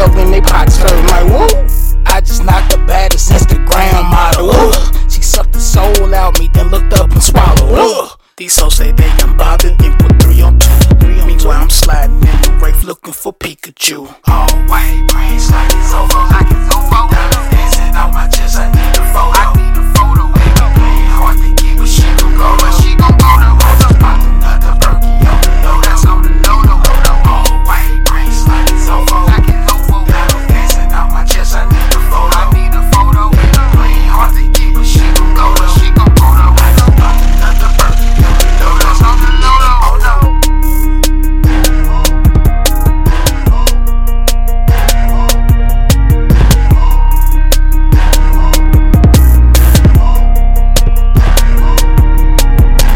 up in they pockets first. Like, woo! I just knocked the baddest Instagram model. Ugh. She sucked the soul out me, then looked up and swallowed. Ugh. These hoes say they unbothered, and put three on two. Three on Meanwhile, two. I'm sliding in the rave looking for Pikachu. All white, green, sliding over. I can